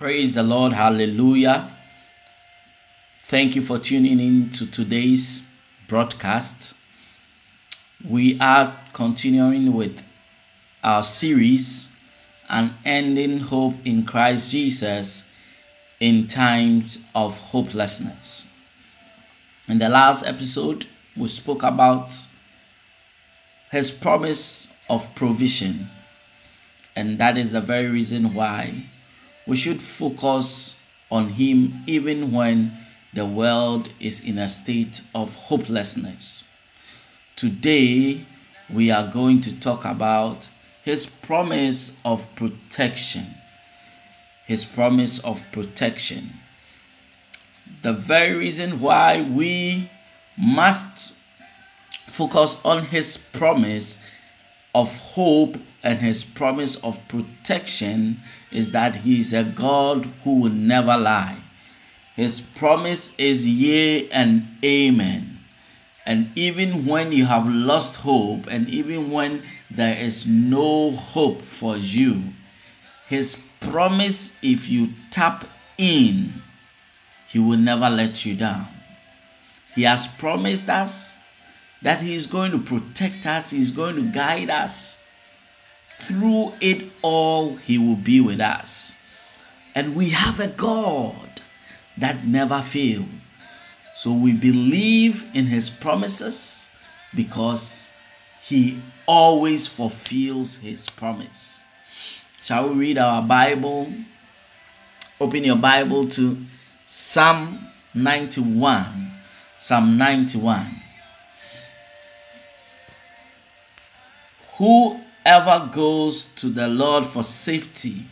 Praise the Lord. Hallelujah. Thank you for tuning in to today's broadcast. We are continuing with our series and ending hope in Christ Jesus in times of hopelessness. In the last episode, we spoke about his promise of provision, and that is the very reason why we should focus on him even when the world is in a state of hopelessness. Today, we are going to talk about his promise of protection. His promise of protection. The very reason why we must focus on his promise of hope and his promise of protection is that he is a God who will never lie. His promise is yea and amen. And even when you have lost hope, and even when there is no hope for you, His promise, if you tap in, He will never let you down. He has promised us that He is going to protect us, He is going to guide us. Through it all, He will be with us. And we have a God that never fails. So we believe in His promises because He always fulfills His promise. Shall we read our Bible? Open your Bible to Psalm 91. Psalm 91. Whoever goes to the Lord for safety,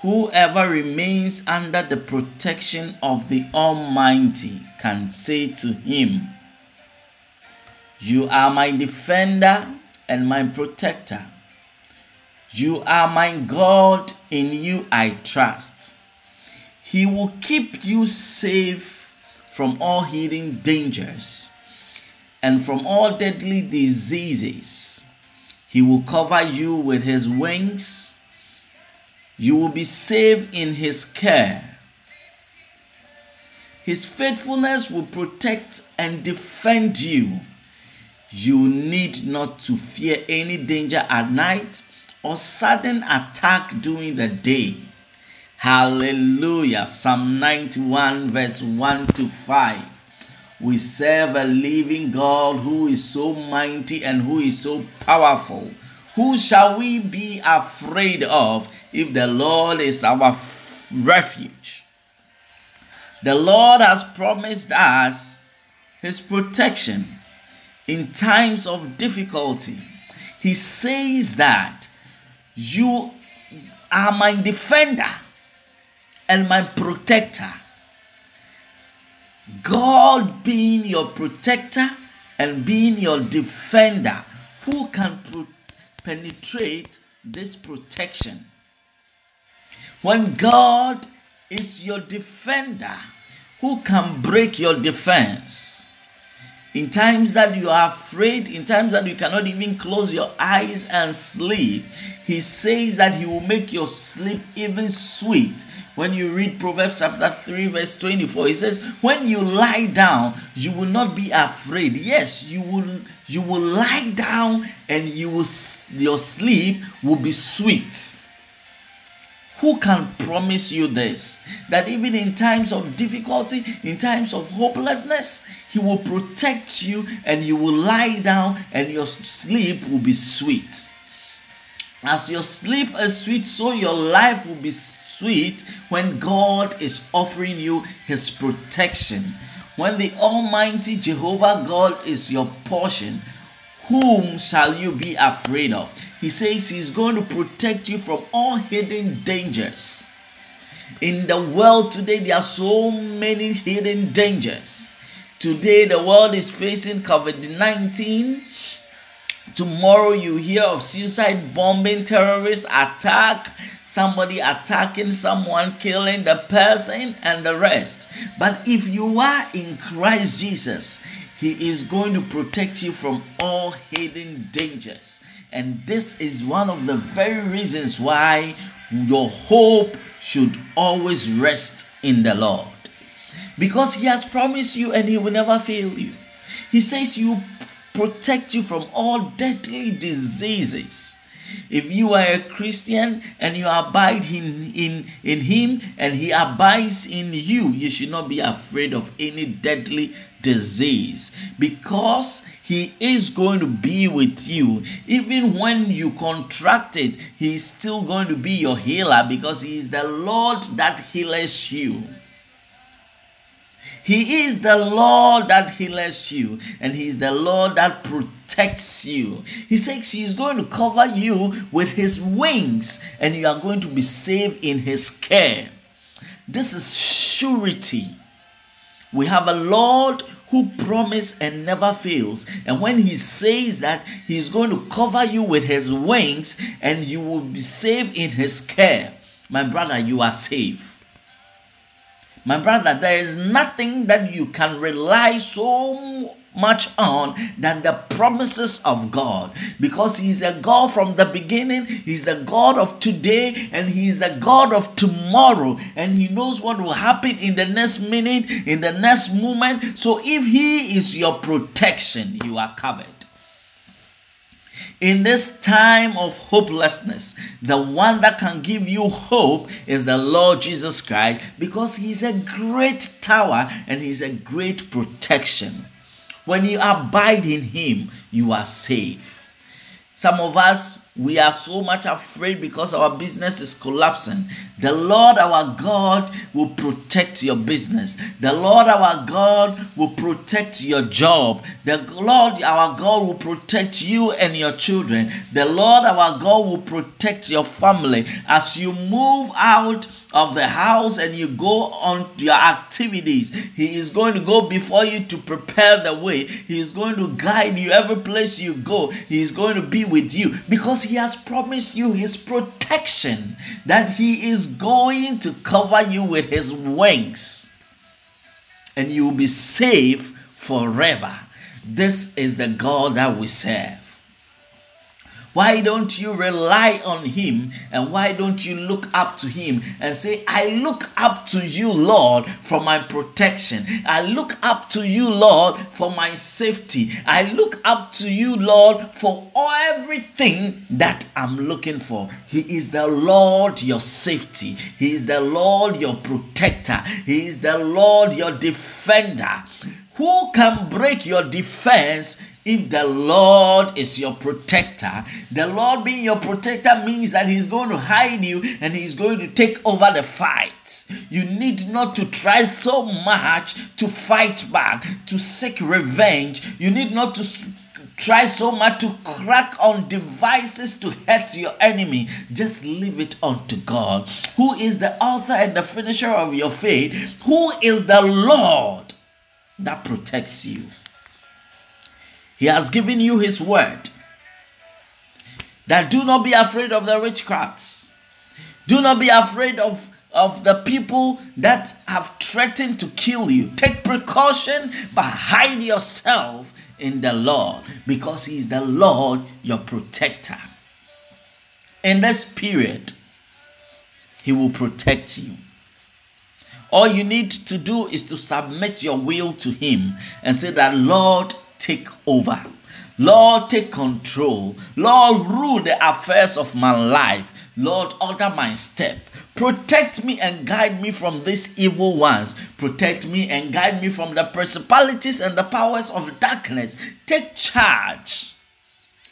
whoever remains under the protection of the Almighty can say to him, You are my defender and my protector. You are my God, in you I trust. He will keep you safe from all hidden dangers and from all deadly diseases. He will cover you with his wings. You will be safe in his care. His faithfulness will protect and defend you. You need not to fear any danger at night or sudden attack during the day. Hallelujah. Psalm 91, verse 1 to 5. We serve a living God who is so mighty and who is so powerful. Who shall we be afraid of if the Lord is our f- refuge? The Lord has promised us his protection in times of difficulty. He says that you are my defender and my protector. God being your protector and being your defender, who can pro- penetrate this protection? When God is your defender, who can break your defense? In times that you are afraid, in times that you cannot even close your eyes and sleep, He says that He will make your sleep even sweet. When you read Proverbs chapter 3, verse 24, He says, When you lie down, you will not be afraid. Yes, you will you will lie down and you will your sleep will be sweet. Who can promise you this? That even in times of difficulty, in times of hopelessness, He will protect you and you will lie down and your sleep will be sweet. As your sleep is sweet, so your life will be sweet when God is offering you His protection. When the Almighty Jehovah God is your portion, whom shall you be afraid of? He says He's going to protect you from all hidden dangers. In the world today, there are so many hidden dangers. Today, the world is facing COVID 19. Tomorrow, you hear of suicide bombing, terrorist attack, somebody attacking someone, killing the person, and the rest. But if you are in Christ Jesus, He is going to protect you from all hidden dangers. And this is one of the very reasons why your hope should always rest in the Lord because He has promised you and He will never fail you. He says you protect you from all deadly diseases. If you are a Christian and you abide in, in, in Him and He abides in you, you should not be afraid of any deadly disease because He is going to be with you. Even when you contract it, He is still going to be your healer because He is the Lord that heals you. He is the Lord that heals you, and He is the Lord that protects you. He says He is going to cover you with His wings, and you are going to be safe in His care. This is surety. We have a Lord who promises and never fails. And when he says that he is going to cover you with his wings and you will be safe in his care, my brother, you are safe. My brother, there is nothing that you can rely so much on than the promises of God because He's a God from the beginning, He's the God of today, and He's the God of tomorrow, and He knows what will happen in the next minute, in the next moment. So, if He is your protection, you are covered. In this time of hopelessness, the one that can give you hope is the Lord Jesus Christ because He's a great tower and He's a great protection. When you abide in Him, you are safe. Some of us, we are so much afraid because our business is collapsing. The Lord our God will protect your business. The Lord our God will protect your job. The Lord our God will protect you and your children. The Lord our God will protect your family as you move out of the house and you go on your activities. He is going to go before you to prepare the way. He is going to guide you every place you go. He is going to be with you because He has promised you His protection, that He is going to cover you with His wings and you will be safe forever. This is the God that we serve. Why don't you rely on Him and why don't you look up to Him and say, I look up to you, Lord, for my protection. I look up to you, Lord, for my safety. I look up to you, Lord, for everything that I'm looking for. He is the Lord, your safety. He is the Lord, your protector. He is the Lord, your defender. Who can break your defense if the Lord is your protector, the Lord being your protector means that He's going to hide you and He's going to take over the fight. You need not to try so much to fight back, to seek revenge. You need not to try so much to crack on devices to hurt your enemy. Just leave it unto God, who is the author and the finisher of your faith, who is the Lord that protects you. He has given you His word. That do not be afraid of the witchcrafts. Do not be afraid of, of the people that have threatened to kill you. Take precaution, but hide yourself in the Lord because He is the Lord, your protector. In this period, He will protect you. All you need to do is to submit your will to Him and say that, Lord, take over. Lord, take control. Lord, rule the affairs of my life. Lord, order my step. Protect me and guide me from these evil ones. Protect me and guide me from the principalities and the powers of darkness. Take charge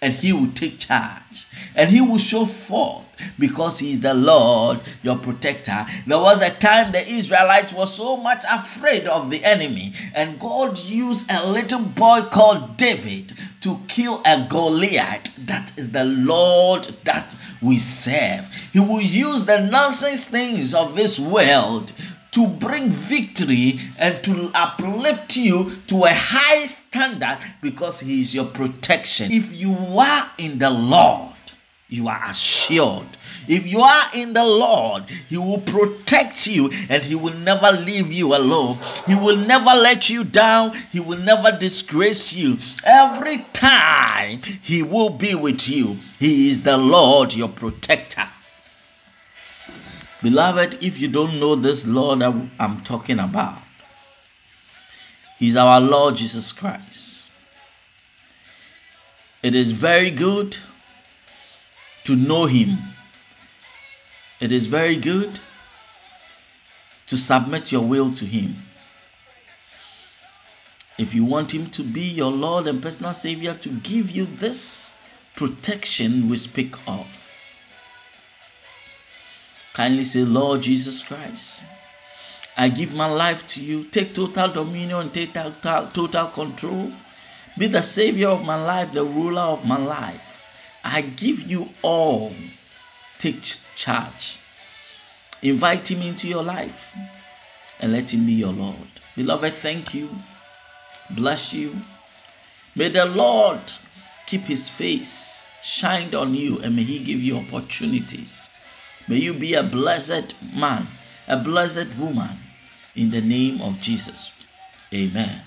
and he will take charge and he will show forth because he is the Lord your protector. There was a time the Israelites were so much afraid of the enemy, and God used a little boy called David to kill a Goliath. That is the Lord that we serve. He will use the nonsense things of this world to bring victory and to uplift you to a high standard because He is your protection. If you are in the Lord, you are assured. If you are in the Lord, He will protect you and He will never leave you alone. He will never let you down. He will never disgrace you. Every time He will be with you. He is the Lord, your protector. Beloved, if you don't know this Lord that I'm talking about, He's our Lord Jesus Christ. It is very good to know Him. It is very good to submit your will to Him. If you want Him to be your Lord and personal Savior, to give you this protection we speak of. Kindly say, Lord Jesus Christ, I give my life to you. Take total dominion, take total, total control. Be the Savior of my life, the ruler of my life. I give you all. Take charge. Invite Him into your life and let Him be your Lord. Beloved, thank you. Bless you. May the Lord keep His face shined on you and may He give you opportunities. May you be a blessed man, a blessed woman in the name of Jesus. Amen.